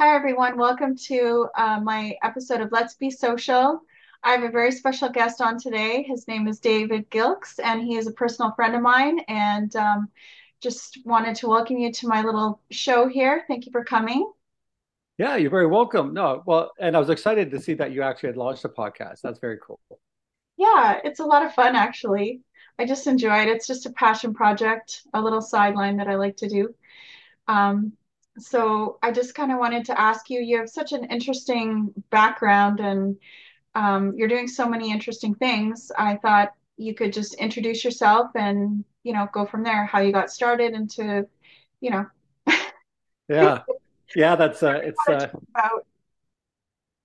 Hi, everyone. Welcome to uh, my episode of Let's Be Social. I have a very special guest on today. His name is David Gilks, and he is a personal friend of mine. And um, just wanted to welcome you to my little show here. Thank you for coming. Yeah, you're very welcome. No, well, and I was excited to see that you actually had launched a podcast. That's very cool. Yeah, it's a lot of fun, actually. I just enjoy it. It's just a passion project, a little sideline that I like to do. Um, so I just kind of wanted to ask you, you have such an interesting background and um, you're doing so many interesting things. I thought you could just introduce yourself and, you know, go from there, how you got started into, you know. Yeah. Yeah, that's uh it's uh about.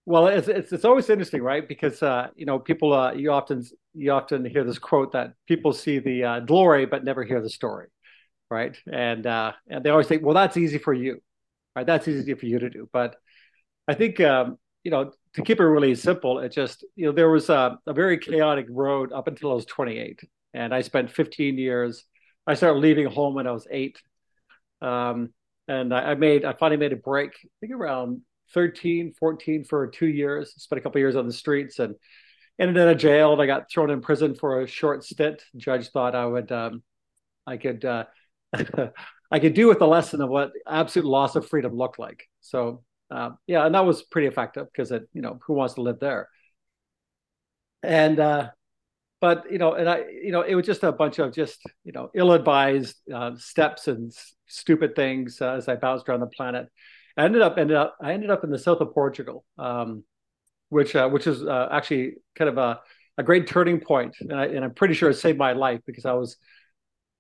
well it's it's it's always interesting, right? Because uh you know, people uh you often you often hear this quote that people see the uh, glory but never hear the story, right? And uh and they always think, well, that's easy for you. Right? That's easy for you to do. But I think um, you know, to keep it really simple, it just, you know, there was a, a very chaotic road up until I was 28. And I spent 15 years. I started leaving home when I was eight. Um, and I, I made, I finally made a break, I think around 13, 14 for two years, spent a couple years on the streets and ended in a jail. And I got thrown in prison for a short stint. The judge thought I would, um, I could, uh, I could do with the lesson of what absolute loss of freedom looked like. So uh, yeah, and that was pretty effective because it, you know, who wants to live there? And uh, but you know, and I, you know, it was just a bunch of just you know ill-advised uh, steps and s- stupid things uh, as I bounced around the planet. I ended up ended up I ended up in the south of Portugal, um, which uh, which is uh, actually kind of a a great turning point, and, I, and I'm pretty sure it saved my life because I was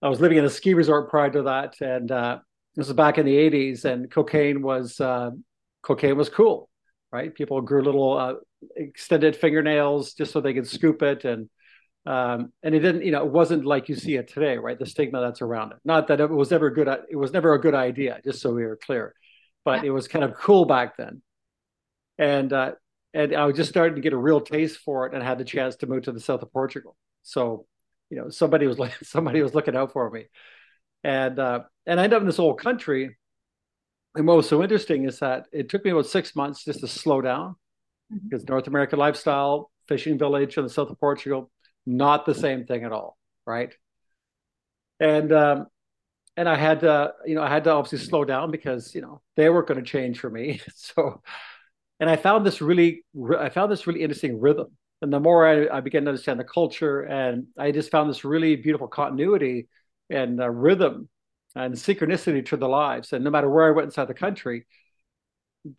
I was living in a ski resort prior to that, and uh, this was back in the 80s, and cocaine was uh, cocaine was cool, right? People grew little uh, extended fingernails just so they could scoop it, and um, and it didn't, you know, it wasn't like you see it today, right? The stigma that's around it. Not that it was ever good. It was never a good idea, just so we were clear, but Yeah. it was kind of cool back then, and uh, and I was just starting to get a real taste for it, and had the chance to move to the south of Portugal. So, you know, somebody was like somebody was looking out for me, and uh, and I ended up in this old country and what was so interesting is that it took me about six months just to slow down Mhm. because North American lifestyle, fishing village in the south of Portugal, not the same thing at all, right? And um, and I had to, you know, I had to obviously slow down because you know they weren't going to change for me. So, and I found this really, I found this really interesting rhythm. And the more I, I began to understand the culture, and I just found this really beautiful continuity and uh, rhythm and synchronicity to the lives. And no matter where I went inside the country,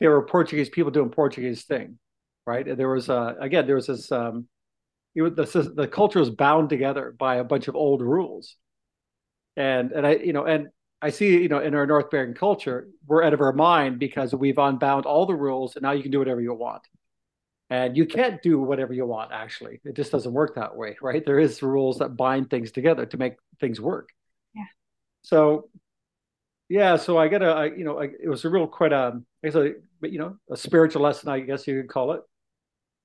there were Portuguese people doing Portuguese thing, right? And there was uh, again there was this um, was, the the culture was bound together by a bunch of old rules, and and I you know and I see you know in our North American culture we're out of our mind because we've unbound all the rules and now you can do whatever you want, and you can't do whatever you want actually it just doesn't work that way, right? There is rules that bind things together to make things work. Yeah. So yeah, so I got a, I, you know, I, it was a real quite a, I guess a, you know, a spiritual lesson, I guess you could call it.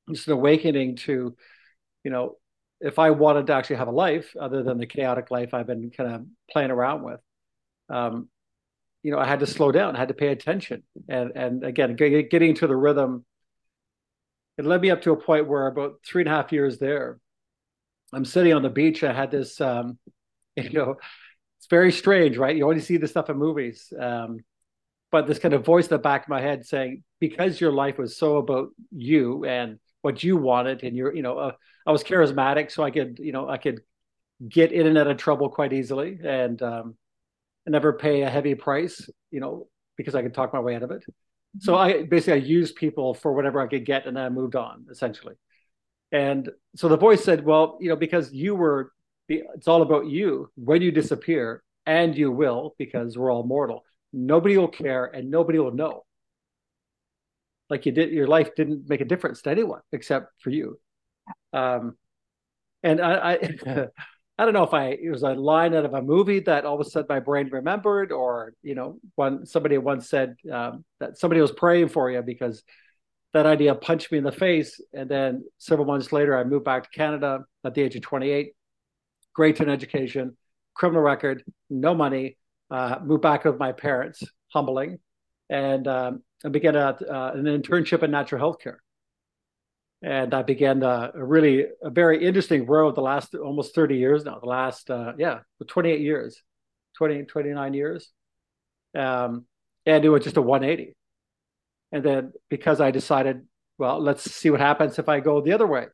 Just an awakening to, you know, if I wanted to actually have a life other than the chaotic life I've been kind of playing around with, um, you know, I had to slow down, I had to pay attention, and and again, getting into the rhythm, it led me up to a point where about three and a half years there, I'm sitting on the beach. I had this, um, you know, it's very strange, right? You only see this stuff in movies. Um, but this kind of voice in the back of my head saying, because your life was so about you and what you wanted, and you're, you know, uh, I was charismatic, so I could, you know, I could get in and out of trouble quite easily, and um, never pay a heavy price, you know, because I could talk my way out of it. So. I basically I used people for whatever I could get, and then I moved on essentially. And so the voice said, "Well, you know, because you were, it's all about you. When you disappear, and you will, because we're all mortal, nobody will care and nobody will know. Like you did, your life didn't make a difference to anyone except for you. Um, and I, I, I don't know if I it was a line out of a movie that all of a sudden my brain remembered, or you know, when somebody once said um, that somebody was praying for you because that idea punched me in the face. And then several months later, I moved back to Canada at the age of 28. Great in education, criminal record, no money. Uh, moved back with my parents, humbling, and um, I began a, uh, an internship in natural healthcare. And I began a, a, really a very interesting road the last almost 30 years now, the last, uh, yeah, 28 years, 20, 29 years. Um, and it was just a 180. And then because I decided, well, let's see what happens if I go the other way.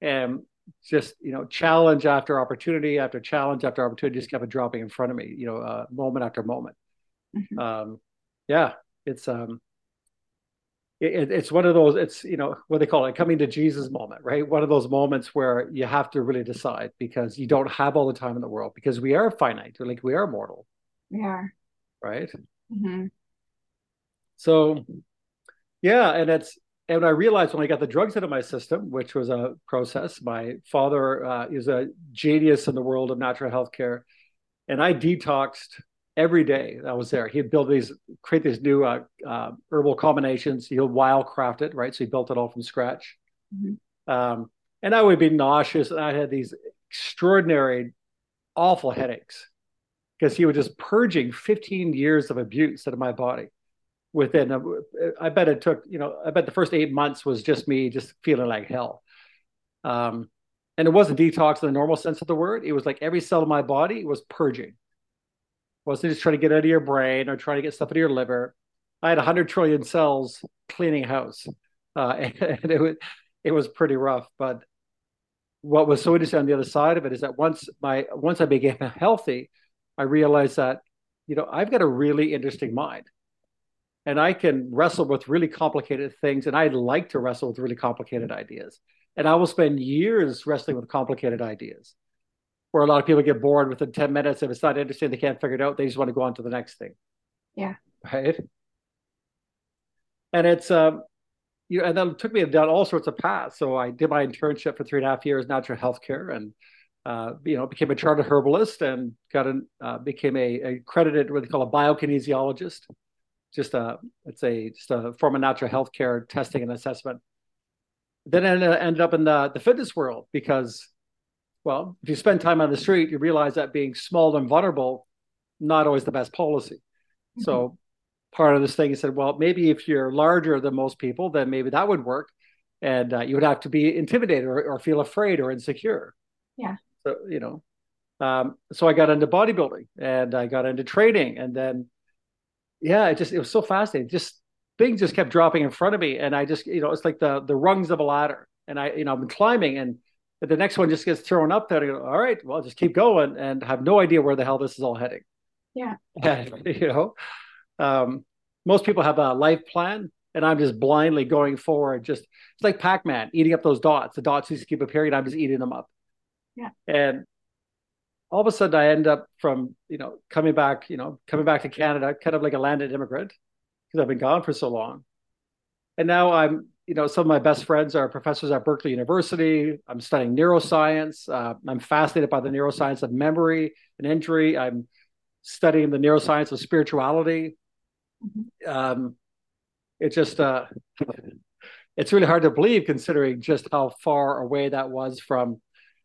And just, you know, challenge after opportunity after challenge after opportunity just kept dropping in front of me, you know, uh, moment after moment. Mm-hmm. Um, yeah, it's, um, it, it's one of those it's you know what they call it coming to jesus moment right? One of those moments where you have to really decide because you don't have all the time in the world because we are finite like we are mortal. We are. Right? Mm-hmm. so yeah and it's and i realized when i got the drugs out of my system which was a process my father uh, is a genius in the world of natural health care and i detoxed every day that was there. He'd build these, create these new uh, uh, herbal combinations. He'll wildcraft it, right? So he built it all from scratch. Mm-hmm. Um, and I would be nauseous, and I had these extraordinary, awful headaches because he was just purging 15 years of abuse out of my body. Within, a, I bet it took, you know, I bet the first eight months was just me just feeling like hell. Um, and it wasn't detox in the normal sense of the word. It was like every cell of my body was purging wasn't just trying to get out of your brain or trying to get stuff out of your liver. I had 100 trillion cells cleaning house, uh, and, and it was it was pretty rough. But what was so interesting on the other side of it is that once my once I became healthy, I realized that you know I've got a really interesting mind, and I can wrestle with really complicated things, and I like to wrestle with really complicated ideas, and I will spend years wrestling with complicated ideas where a lot of people get bored within 10 minutes. If it's not interesting, they can't figure it out. They just want to go on to the next thing. Yeah. Right. And it's, um, you know, and then took me down all sorts of paths. So I did my internship for three and a half years, natural healthcare, and, uh, you know, became a chartered herbalist and got an, uh, became a, a accredited, what they call a biokinesiologist. Just a, it's a, just a form of natural healthcare testing and assessment. Then I ended up in the, the fitness world because well, if you spend time on the street, you realize that being small and vulnerable, not always the best policy. Mm-hmm. So part of this thing, he said, well, maybe if you're larger than most people, then maybe that would work. And uh, you would have to be intimidated or, or, feel afraid or insecure. Yeah. So, you know, um, so I got into bodybuilding and I got into training. And then, yeah, it just, it was so fascinating. Just things just kept dropping in front of me. And I just, you know, it's like the, the rungs of a ladder. And I, you know, I've been climbing and but the next one just gets thrown up there. Go, all right, well, just keep going and have no idea where the hell this is all heading. Yeah. And, you know, um, most people have a life plan, and I'm just blindly going forward. Just it's like Pac-Man eating up those dots. The dots used to keep appearing. I'm just eating them up. Yeah. And all of a sudden, I end up from you know coming back, you know, coming back to Canada, kind of like a landed immigrant because I've been gone for so long. And now I'm you know, some of my best friends are professors at Berkeley University. I'm studying neuroscience. Uh, I'm fascinated by the neuroscience of memory and injury. I'm studying the neuroscience of spirituality. Um, it just, uh, it's really hard to believe considering just how far away that was from,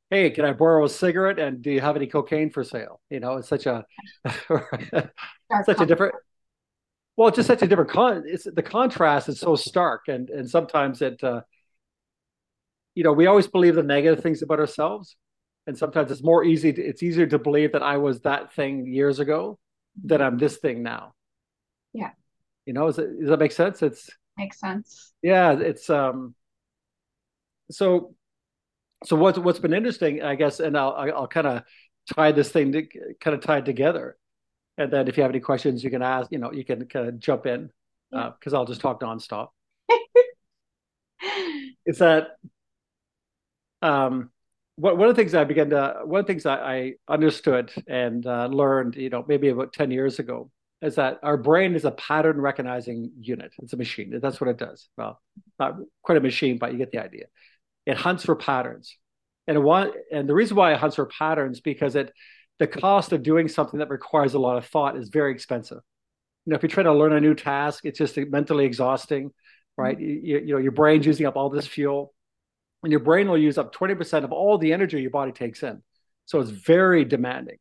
hey, can I borrow a cigarette? And do you have any cocaine for sale? You know, it's such a, such a different, well, it's just such a different con. It's the contrast is so stark, and and sometimes it, uh, you know, we always believe the negative things about ourselves, and sometimes it's more easy. To, it's easier to believe that I was that thing years ago than I'm this thing now. Yeah. You know, it, does that make sense? It's makes sense. Yeah, it's um. So, so what's what's been interesting, I guess, and I'll I'll kind of tie this thing to kind of tie it together and then if you have any questions, you can ask, you know, you can kind of jump in because uh, I'll just talk nonstop. is that um, what, one of the things I began to, one of the things I, I understood and uh, learned, you know, maybe about 10 years ago is that our brain is a pattern recognizing unit. It's a machine. That's what it does. Well, not quite a machine, but you get the idea. It hunts for patterns. And, one, and the reason why it hunts for patterns because it the cost of doing something that requires a lot of thought is very expensive. You know, if you try to learn a new task, it's just mentally exhausting, right? Mm-hmm. You, you know, your brain's using up all this fuel, and your brain will use up 20% of all the energy your body takes in. So it's very demanding.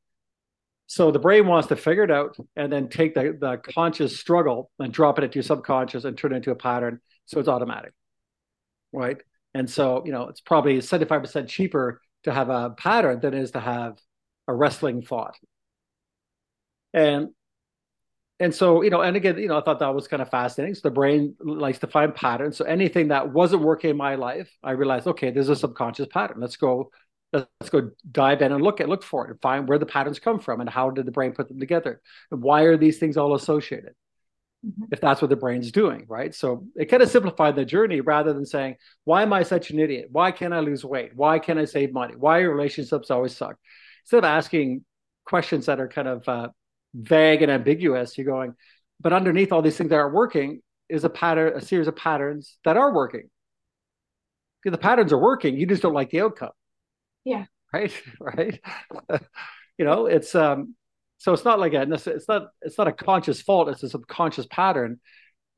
So the brain wants to figure it out and then take the, the conscious struggle and drop it into your subconscious and turn it into a pattern. So it's automatic. Right. And so, you know, it's probably 75% cheaper to have a pattern than it is to have a wrestling thought. And and so, you know, and again, you know, I thought that was kind of fascinating. So the brain likes to find patterns. So anything that wasn't working in my life, I realized, okay, there's a subconscious pattern. Let's go let's go dive in and look at look for it and find where the patterns come from and how did the brain put them together and why are these things all associated mm-hmm. if that's what the brain's doing right so it kind of simplified the journey rather than saying why am i such an idiot why can't i lose weight why can't i save money why are relationships always suck instead of asking questions that are kind of uh, vague and ambiguous you're going but underneath all these things that aren't working is a pattern a series of patterns that are working the patterns are working you just don't like the outcome yeah. Right. Right. you know, it's um so it's not like a it's not it's not a conscious fault, it's a subconscious pattern.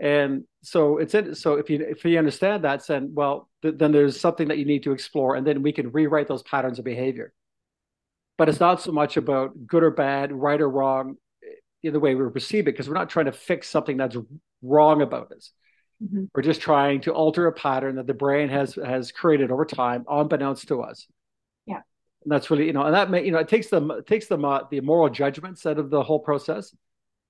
And so it's in, so if you if you understand that, then well, th- then there's something that you need to explore, and then we can rewrite those patterns of behavior. But it's not so much about good or bad, right or wrong, in the way we perceive it, because we're not trying to fix something that's wrong about us. Mm-hmm. We're just trying to alter a pattern that the brain has has created over time, unbeknownst to us Yeah, and that's really you know and that may you know it takes the it takes the the moral judgments out of the whole process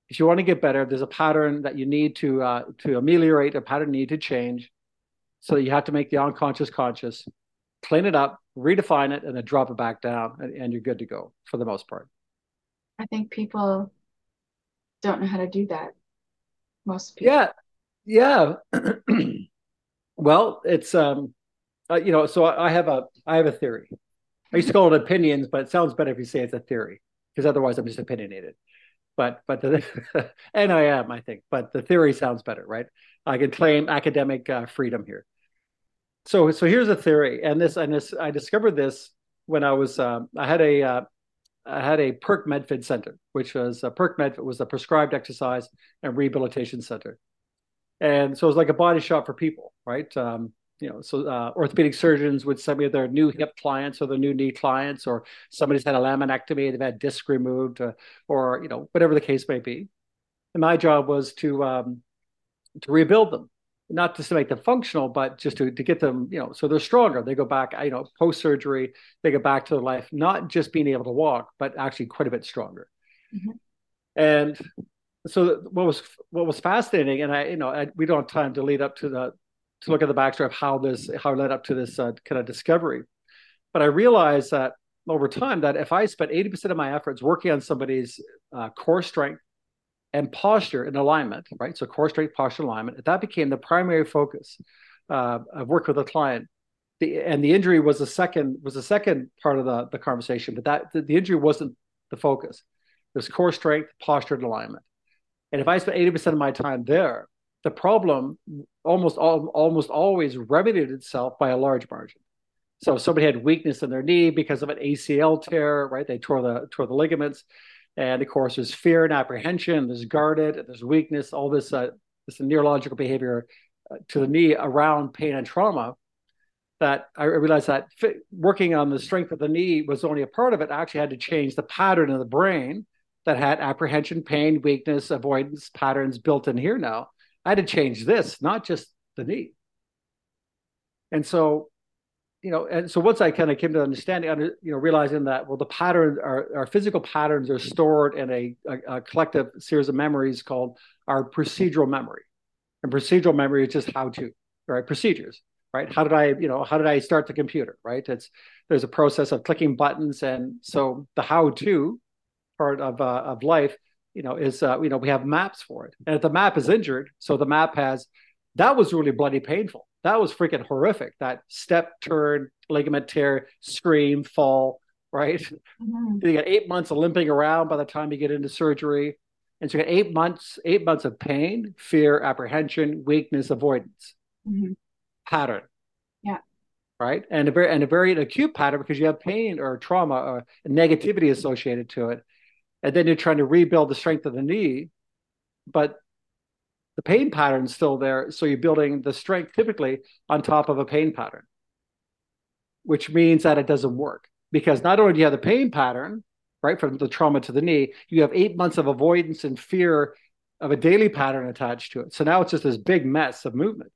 if you want to get better there's a pattern that you need to uh, to ameliorate a pattern need to change so you have to make the unconscious conscious clean it up redefine it and then drop it back down and, and you're good to go for the most part. I think people don't know how to do that. Most people. Yeah. Yeah. Well it's um uh, you know so I, I have a i have a theory. I used to call it opinions, but it sounds better if you say it's a theory, because otherwise I'm just opinionated. But but the, and I am, I think, but the theory sounds better, right? I can claim academic uh, freedom here. So so here's a theory, and this and this I discovered this when I was um, I had a uh, I had a Perk MedFit Center, which was a Perk MedFit was a prescribed exercise and rehabilitation center, and so it was like a body shop for people, right? Um, you know, so uh, orthopedic surgeons would send me their new hip clients or their new knee clients, or somebody's had a laminectomy, they've had disc removed, uh, or you know, whatever the case may be. And my job was to um, to rebuild them, not just to make them functional, but just to to get them, you know, so they're stronger. They go back, you know, post surgery, they go back to their life, not just being able to walk, but actually quite a bit stronger. Mm-hmm. And so what was what was fascinating, and I, you know, I, we don't have time to lead up to the to look at the backstory of how this how it led up to this uh, kind of discovery. But I realized that over time that if I spent 80% of my efforts working on somebody's uh, core strength and posture and alignment, right? So core strength, posture, alignment, that became the primary focus uh, of work with a client. The, and the injury was the second was the second part of the, the conversation, but that the, the injury wasn't the focus. It was core strength, posture, and alignment. And if I spent 80% of my time there, the problem almost all, almost always remedied itself by a large margin. So if somebody had weakness in their knee because of an ACL tear, right? They tore the tore the ligaments, and of course there's fear and apprehension, there's guarded, there's weakness, all this uh, this neurological behavior uh, to the knee around pain and trauma. That I realized that fit, working on the strength of the knee was only a part of it. I actually had to change the pattern in the brain that had apprehension, pain, weakness, avoidance patterns built in here now I had to change this, not just the knee. And so, you know, and so once I kind of came to understanding, you know, realizing that well, the pattern, our, our physical patterns are stored in a, a, a collective series of memories called our procedural memory. And procedural memory is just how to, right? Procedures, right? How did I, you know, how did I start the computer, right? It's there's a process of clicking buttons, and so the how to part of uh, of life you know, is uh, you know we have maps for it, and if the map is injured, so the map has that was really bloody painful. That was freaking horrific. That step, turn, ligament tear, scream, fall. Right? Mm-hmm. You got eight months of limping around by the time you get into surgery, and so you got eight months, eight months of pain, fear, apprehension, weakness, avoidance mm-hmm. pattern. Yeah. Right, and a very and a very acute pattern because you have pain or trauma or negativity associated to it and then you're trying to rebuild the strength of the knee, but the pain pattern's still there. So you're building the strength typically on top of a pain pattern, which means that it doesn't work because not only do you have the pain pattern, right, from the trauma to the knee, you have eight months of avoidance and fear of a daily pattern attached to it. So now it's just this big mess of movement.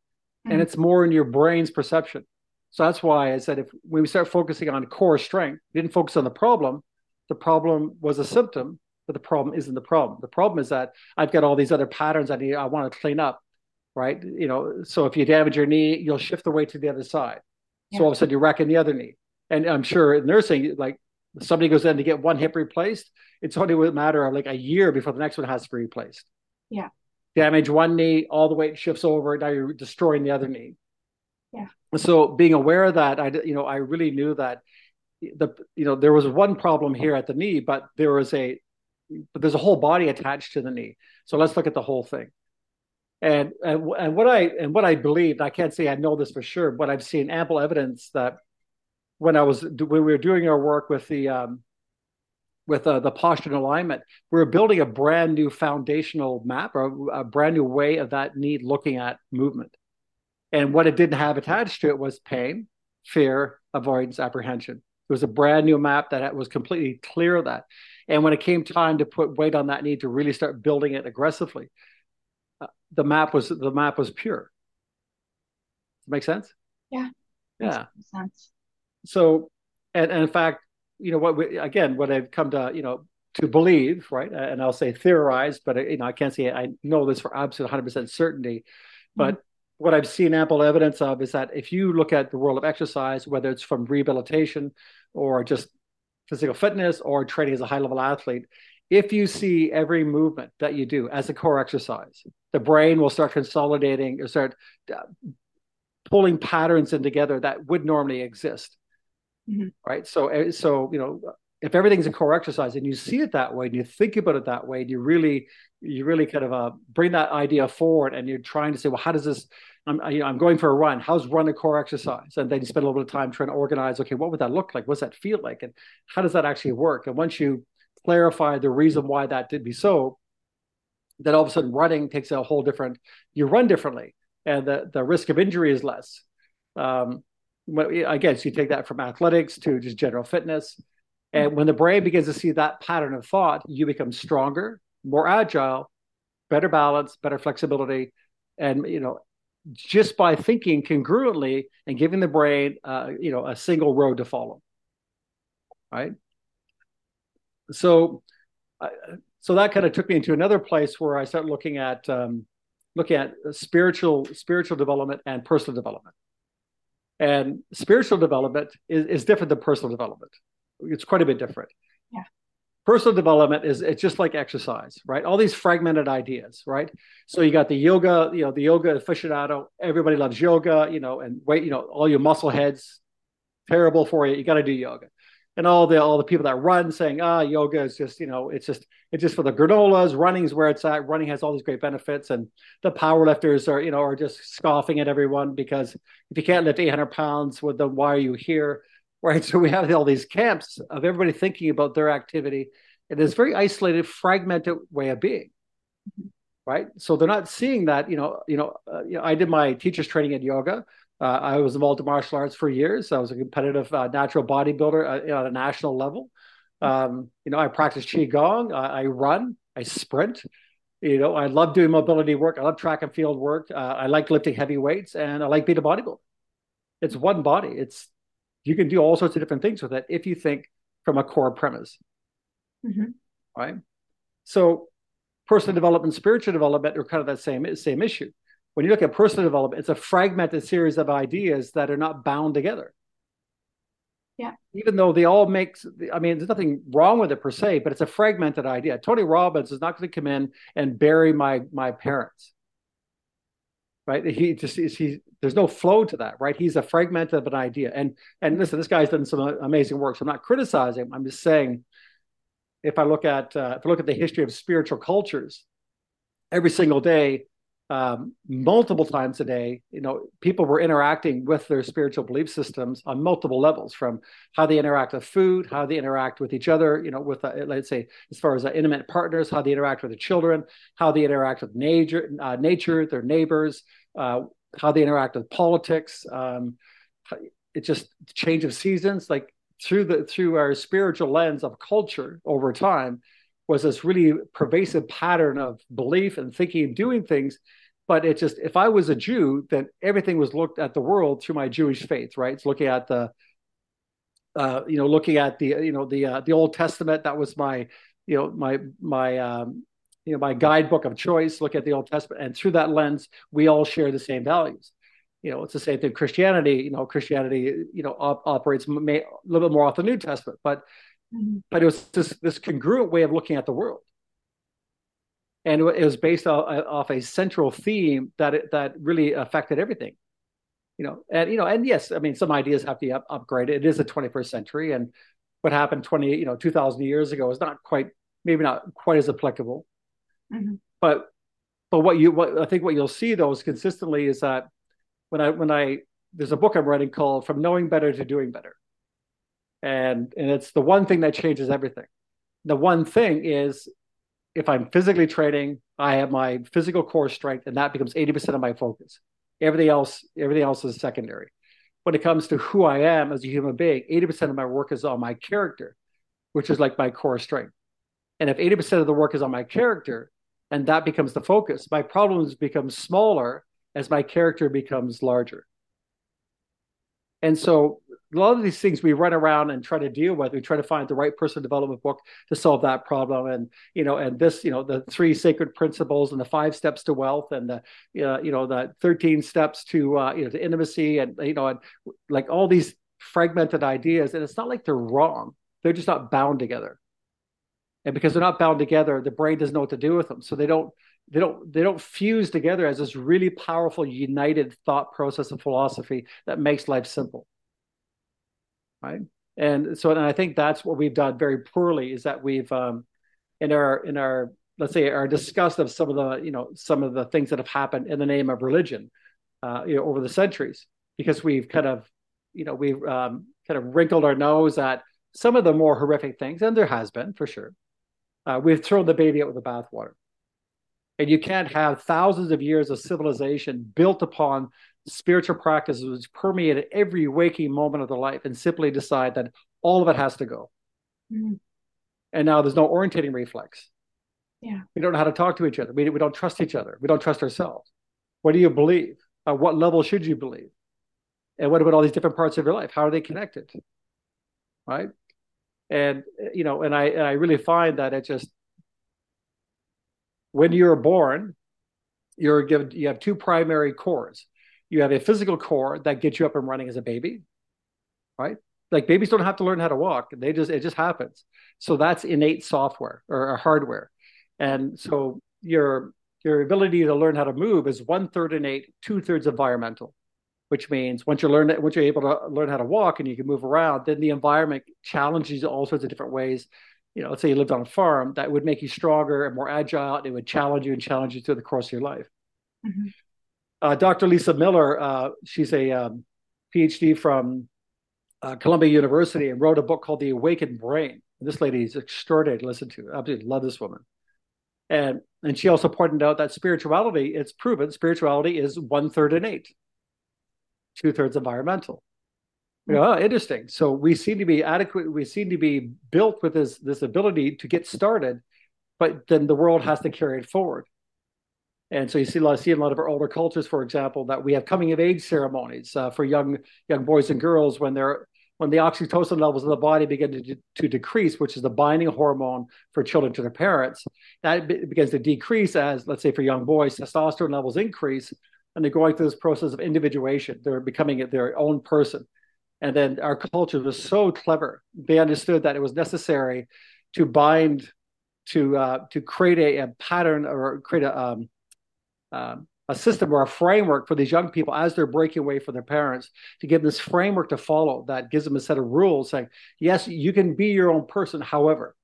Mm-hmm. And it's more in your brain's perception. So that's why I said if when we start focusing on core strength, we didn't focus on the problem. The problem was a symptom, but the problem isn't the problem. The problem is that I've got all these other patterns I need I want to clean up, right? You know, so if you damage your knee, you'll shift the weight to the other side. Yeah. So all of a sudden you're wrecking the other knee. And I'm sure in nursing, like somebody goes in to get one hip replaced, it's only a matter of like a year before the next one has to be replaced. Yeah. Damage one knee, all the weight shifts over. Now you're destroying the other knee. Yeah. So being aware of that, I you know I really knew that the you know there was one problem here at the knee, but there was a but there's a whole body attached to the knee. So let's look at the whole thing. And and and what I and what I believed, I can't say I know this for sure, but I've seen ample evidence that when I was when we were doing our work with the um, with uh, the posture and alignment, we were building a brand new foundational map or a brand new way of that need looking at movement. And what it didn't have attached to it was pain, fear, avoidance, apprehension. It was a brand new map that was completely clear of that. And when it came time to put weight on that need to really start building it aggressively, uh, the map was the map was pure. Does make sense? Yeah. Yeah. Sense. So, and, and in fact, you know what? We, again, what I've come to you know to believe, right? And I'll say theorize, but you know I can't say I know this for absolute 100 percent certainty. But mm-hmm what I've seen ample evidence of is that if you look at the world of exercise, whether it's from rehabilitation or just physical fitness or training as a high level athlete, if you see every movement that you do as a core exercise, the brain will start consolidating or start uh, pulling patterns in together that would normally exist. Mm-hmm. Right. So, uh, so, you know, if everything's a core exercise and you see it that way and you think about it that way and you really you really kind of uh, bring that idea forward and you're trying to say well how does this I'm, you know, I'm going for a run. How's run a core exercise? And then you spend a little bit of time trying to organize, okay, what would that look like? What's that feel like? And how does that actually work? And once you clarify the reason why that did be so, then all of a sudden running takes a whole different, you run differently and the, the risk of injury is less. Um, again, so you take that from athletics to just general fitness. And when the brain begins to see that pattern of thought, you become stronger, more agile, better balance, better flexibility, and you know just by thinking congruently and giving the brain, uh, you know, a single road to follow. Right. So, uh, so that kind of took me into another place where I started looking at um, looking at spiritual spiritual development and personal development. And spiritual development is, is different than personal development. It's quite a bit different. Yeah. personal development is it's just like exercise right? All these fragmented ideas right? So you got the yoga you know the yoga aficionado everybody loves yoga you know and wait you know all your muscle heads terrible for you you got to do yoga. And all the all the people that run saying ah yoga is just you know it's just it's just for the granolas running's where it's at running has all these great benefits and the power lifters are you know are just scoffing at everyone because if you can't lift 800 pounds with them why are you here right? So we have all these camps of everybody thinking about their activity in this very isolated, fragmented way of being, right? So they're not seeing that. You know, you know, uh, you know I did my teacher's training in yoga. Uh, I was involved in martial arts for years. I was a competitive uh, natural bodybuilder uh, at a national level. Um, you know, I practice qigong. I, I run. I sprint. You know, I love doing mobility work. I love track and field work. Uh, I like lifting heavy weights, and I like being a bodybuilder. It's one body. It's you can do all sorts of different things with it if you think from a core premise. Mm-hmm. Right. So personal development, spiritual development are kind of that same same issue. When you look at personal development, it's a fragmented series of ideas that are not bound together. Yeah. Even though they all make, I mean, there's nothing wrong with it per se, but it's a fragmented idea. Tony Robbins is not going to come in and bury my my parents right? He just is he. There's no flow to that, right? He's a fragment of an idea. And and listen, this guy's done some amazing work. So I'm not criticizing. I'm just saying, if I look at uh, if I look at the history of spiritual cultures, every single day um, multiple times a day, you know, people were interacting with their spiritual belief systems on multiple levels, from how they interact with food, how they interact with each other, you know, with uh, let's say as far as uh, intimate partners, how they interact with their children, how they interact with nature, uh, nature, their neighbors, uh, how they interact with politics. Um, just change of seasons, like through the through our spiritual lens of culture over time was this really pervasive pattern of belief and thinking and doing things but it just if i was a jew then everything was looked at the world through my jewish faith right? It's looking at the uh, you know looking at the you know the uh, the old testament. That was my you know my my um, you know my guidebook of choice look at the old testament. And through that lens we all share the same values. You know it's the same thing. Christianity you know christianity you know op- operates may, a little bit more off the new testament but mm-hmm. but it was this this congruent way of looking at the world and it was based off, off a central theme that it, that really affected everything. You know and you know and yes i mean some ideas have to be up, upgraded. It is the 21st century and what happened 20 you know 2000 years ago is not quite maybe not quite as applicable. Mm-hmm. but but what you what i think what you'll see though is consistently is that when i when i there's a book i'm writing called from knowing better to doing better. And and it's the one thing that changes everything. The one thing is if i'm physically training i have my physical core strength and that becomes 80% of my focus. Everything else everything else is secondary. When it comes to who i am as a human being 80% of my work is on my character which is like my core strength. And if 80% of the work is on my character and that becomes the focus. My problems become smaller as my character becomes larger. And so a lot of these things we run around and try to deal with. We try to find the right personal development book to solve that problem. And you know, and this, you know, the three sacred principles and the five steps to wealth and the, uh, you know, the thirteen steps to uh, you know to intimacy and you know, and like all these fragmented ideas. And it's not like they're wrong; they're just not bound together. And because they're not bound together, the brain doesn't know what to do with them. So they don't they don't they don't fuse together as this really powerful united thought process and philosophy that makes life simple right? And so, and I think that's what we've done very poorly is that we've um, in our in our let's say our disgust of some of the you know some of the things that have happened in the name of religion, uh, you know, over the centuries, because we've kind of you know we've um, kind of wrinkled our nose at some of the more horrific things, and there has been for sure. Uh, we've thrown the baby out with the bathwater. And you can't have thousands of years of civilization built upon spiritual practices which permeated every waking moment of their life and simply decide that all of it has to go. Mm-hmm. And now there's no orientating reflex. Yeah. We don't know how to talk to each other. We, we don't trust each other. We don't trust ourselves. What do you believe? At what level should you believe? And what about all these different parts of your life? How are they connected? Right. And you know, and I and I really find that it just when you're born, you're given you have two primary cores you have a physical core that gets you up and running as a baby, right? Like babies don't have to learn how to walk; they just it just happens. So that's innate software or, hardware, and so your your ability to learn how to move is one third innate, two thirds environmental which means once you learn once you're able to learn how to walk and you can move around, then the environment challenges you all sorts of different ways. You know, let's say you lived on a farm, that would make you stronger and more agile. And it would challenge you and challenge you through the course of your life. Mm-hmm. Uh, Dr. Lisa Miller, uh, she's a um, PhD from uh, Columbia University and wrote a book called The Awakened Brain. This lady is extraordinary to listen to. I absolutely love this woman. And, and she also pointed out that spirituality, it's proven, spirituality is one third innate, two thirds environmental. Mm-hmm. Yeah, interesting. So we seem to be adequate. We seem to be built with this this ability to get started, but then the world has to carry it forward. And so you see lot, see in a lot of our older cultures, for example, that we have coming of age ceremonies uh, for young young boys and girls when they're when the oxytocin levels in the body begin to, to decrease, which is the binding hormone for children to their parents, that begins to decrease as, let's say, for young boys, testosterone levels increase, and they're going through this process of individuation. They're becoming their own person. And then our culture was so clever; they understood that it was necessary to bind to uh, to create a, a, pattern or create a um, um, a system or a framework for these young people as they're breaking away from their parents to give them this framework to follow that gives them a set of rules saying, yes, you can be your own person. However,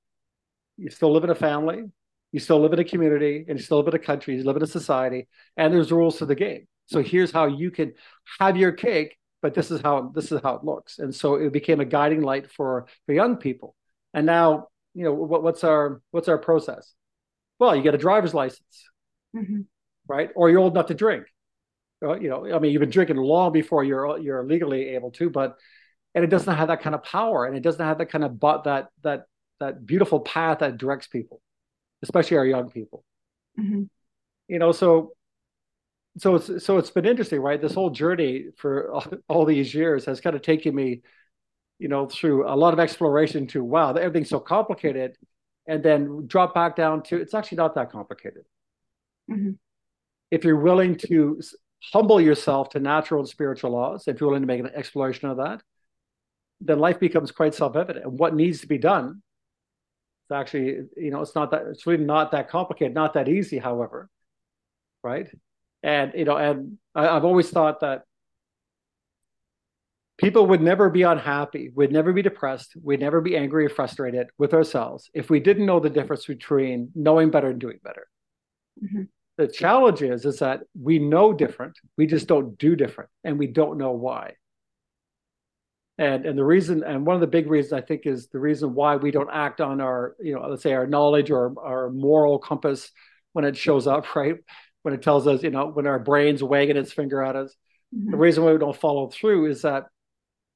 you still live in a family, you still live in a community, and you still live in a country, you live in a society, and there's rules to the game. So here's how you can have your cake, but this is how this is how it looks. And so it became a guiding light for for young people. And now, you know, what, what's our what's our process? Well, you get a driver's license. Mm-hmm right? Or you're old enough to drink. Uh, you know, I mean, you've been drinking long before you're you're legally able to, but and it doesn't have that kind of power, and it doesn't have that kind of but that that that beautiful path that directs people, especially our young people. Mm-hmm. You know, so so it's so it's been interesting, right? This whole journey for all, all these years has kind of taken me, you know, through a lot of exploration to wow, everything's so complicated, and then drop back down to it's actually not that complicated. Mm-hmm. If you're willing to humble yourself to natural and spiritual laws, if you're willing to make an exploration of that, then life becomes quite self-evident. And what needs to be done, it's actually, you know, it's not that it's really not that complicated, not that easy, however. Right. And you know, and I, I've always thought that people would never be unhappy, would never be depressed, we'd never be angry or frustrated with ourselves if we didn't know the difference between knowing better and doing better. Mm-hmm. The challenge is, is that we know different, we just don't do different, and we don't know why. And and the reason, and one of the big reasons I think is the reason why we don't act on our, you know, let's say our knowledge or our moral compass when it shows up, right? When it tells us, you know, when our brain's wagging its finger at us. Mm-hmm. The reason why we don't follow through is that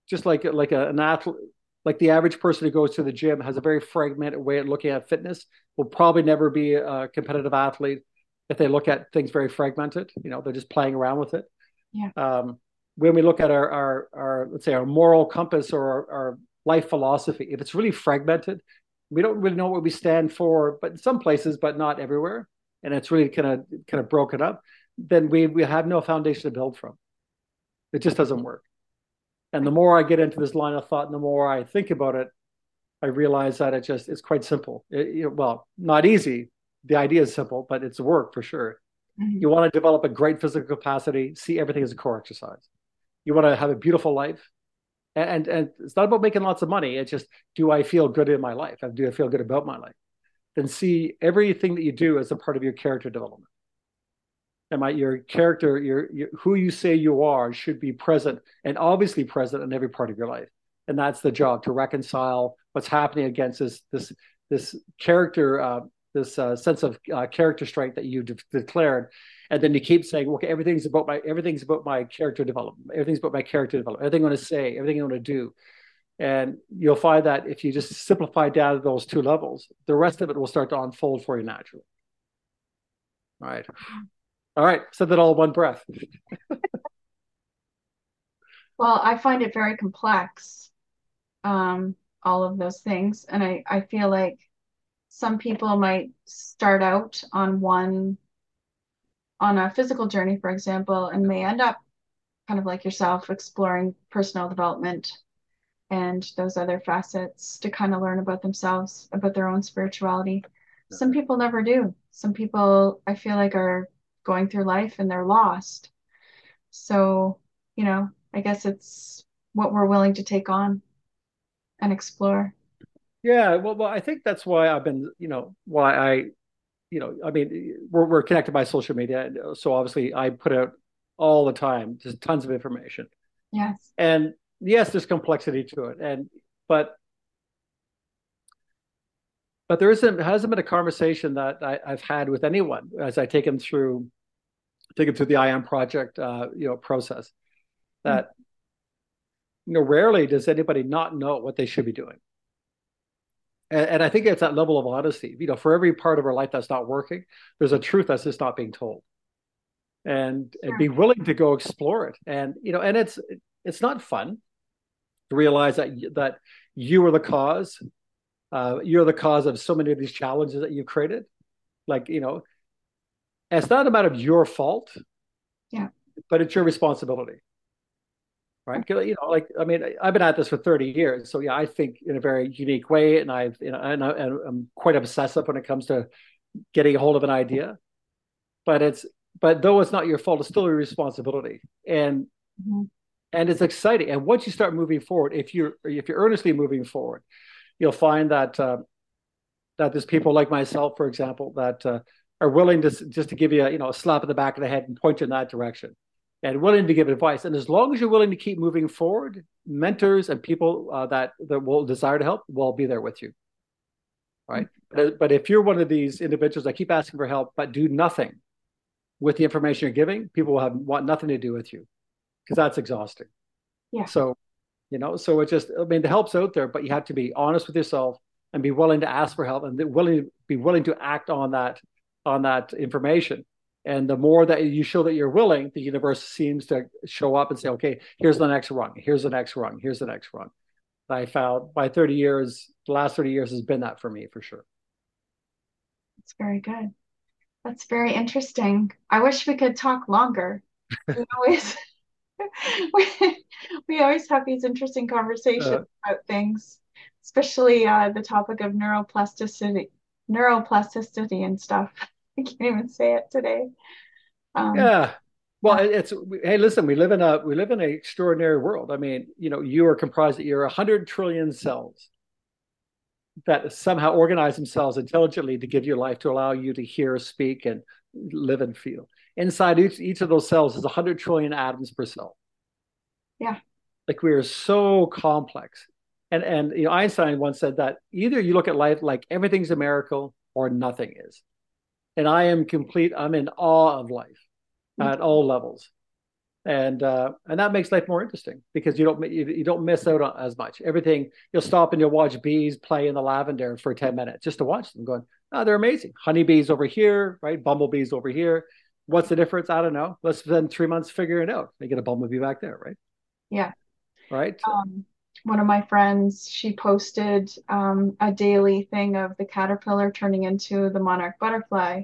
just like like a, an athlete, like the average person who goes to the gym has a very fragmented way of looking at fitness. Will probably never be a competitive athlete if they look at things very fragmented. You know, they're just playing around with it. Yeah. Um, when we look at our, our, our let's say our moral compass or our, our, life philosophy, if it's really fragmented, we don't really know what we stand for, but in some places, but not everywhere, and it's really kind of kind of broken up, then we we have no foundation to build from. It just doesn't work. And the more I get into this line of thought, and the more I think about it, I realize that it just it's quite simple. It, you know, well, not easy. The idea is simple, but it's work for sure. Mm-hmm. You want to develop a great physical capacity. See everything as a core exercise. You want to have a beautiful life, and, and and it's not about making lots of money. It's just do I feel good in my life? Do I feel good about my life? Then see everything that you do as a part of your character development and my your character your, your who you say you are should be present and obviously present in every part of your life and that's the job to reconcile what's happening against this this this character uh, this uh, sense of uh, character strength that you de- declared. And then you keep saying okay everything's about my everything's about my character development everything's about my character development everything I want to say everything I want to do. And you'll find that if you just simplify down those two levels the rest of it will start to unfold for you naturally. All right. All right, said that all one breath. well, I find it very complex, um, all of those things. And I, I feel like some people might start out on one, on a physical journey, for example, and may end up kind of like yourself, exploring personal development and those other facets to kind of learn about themselves, about their own spirituality. Some people never do. Some people I feel like are going through life and they're lost. So, you know, I guess it's what we're willing to take on and explore. Yeah, well, well, I think that's why I've been, you know, why I, you know, I mean, we're we're connected by social media, so obviously I put out all the time, just tons of information. Yes. And yes, there's complexity to it, and but but there isn't hasn't been a conversation that I, have had with anyone as I take them through take them through the I Am project uh, you know process that mm-hmm. you know rarely does anybody not know what they should be doing. And, and I think it's that level of honesty. You know, for every part of our life that's not working, there's a truth that's just not being told. And, and be willing to go explore it. And you know, and it's it's not fun to realize that that you are the cause uh, you're the cause of so many of these challenges that you've created. Like, you know, it's not a matter of your fault. Yeah. But it's your responsibility. Right. You know, like, I mean, I've been at this for 30 years. So, yeah, I think in a very unique way. And I've, you know, and, I, and I'm quite obsessive when it comes to getting a hold of an idea. But it's, but though it's not your fault, it's still your responsibility. And, mm-hmm. and it's exciting. And once you start moving forward, if you're, if you're earnestly moving forward, you'll find that uh, that there's people like myself, for example, that uh, are willing to just to give you a, you know a slap in the back of the head and point you in that direction, and willing to give advice. And as long as you're willing to keep moving forward, mentors and people uh, that that will desire to help will be there with you. Right, but, but if you're one of these individuals that keep asking for help but do nothing with the information you're giving, people will have want nothing to do with you because that's exhausting. Yeah. So you know. So it just, I mean, the help's out there, but you have to be honest with yourself and be willing to ask for help and willing be willing to act on that on that information. And the more that you show that you're willing, the universe seems to show up and say, okay, here's the next rung, here's the next rung, here's the next rung. I found by 30 years, the last 30 years has been that for me for sure. That's very good. That's very interesting. I wish we could talk longer. We always we, we always have these interesting conversations uh, about things, especially uh, the topic of neuroplasticity, neuroplasticity and stuff. I can't even say it today. Um, yeah. Well, it's hey, listen. We live in a we live in an extraordinary world. I mean, you know, you are comprised of you're a hundred trillion cells that somehow organize themselves intelligently to give you life, to allow you to hear, speak, and live and feel. Inside each each of those cells is a hundred trillion atoms per cell. Yeah. Like we are so complex. And and you know, Einstein once said that either you look at life like everything's a miracle or nothing is and I am complete. I'm in awe of life mm-hmm. at all levels, and uh, and that makes life more interesting because you don't you, you don't miss out on as much. Everything you'll stop and you'll watch bees play in the lavender for ten minutes just to watch them going. Oh, they're amazing. Honeybees over here, right? Bumblebees over here. What's the difference? I don't know. Let's spend three months figuring it out. They get a bumblebee back there, right? Yeah. Right. Um, one of my friends, she posted um, a daily thing of the caterpillar turning into the monarch butterfly.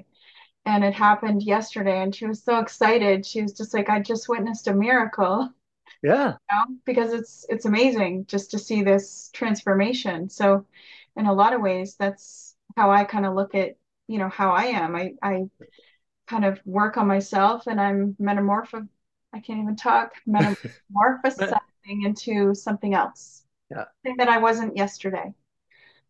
And it happened yesterday, and she was so excited. She was just like, I just witnessed a miracle. Yeah. You know? Because it's it's amazing just to see this transformation. So in a lot of ways, that's how I kind of look at, you know, how I am. I I kind of work on myself and I'm metamorpho I can't even talk, into something else. Yeah. Thing that I wasn't yesterday.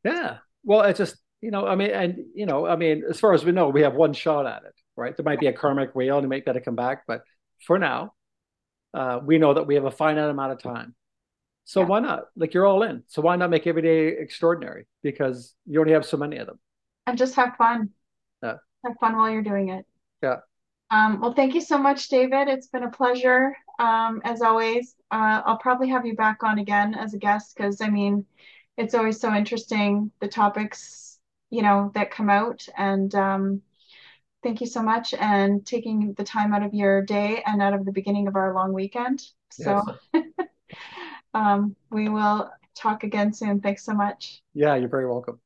Yeah. Well, it's just, you know, I mean, and, you know, I mean, as far as we know, we have one shot at it, right? There might be a karmic wheel and it might better come back. But for now, uh, we know that we have a finite amount of time. So yeah. why not? Like you're all in. So why not make every day extraordinary? Because you only have so many of them. And just have fun. Yeah. Have fun while you're doing it. Yeah. Um, well, thank you so much, David. It's been a pleasure, um, as always. Uh, I'll probably have you back on again as a guest because, I mean, it's always so interesting the topics, you know, that come out. And um, thank you so much and taking the time out of your day and out of the beginning of our long weekend. So yes. um, we will talk again soon. Thanks so much. Yeah, you're very welcome.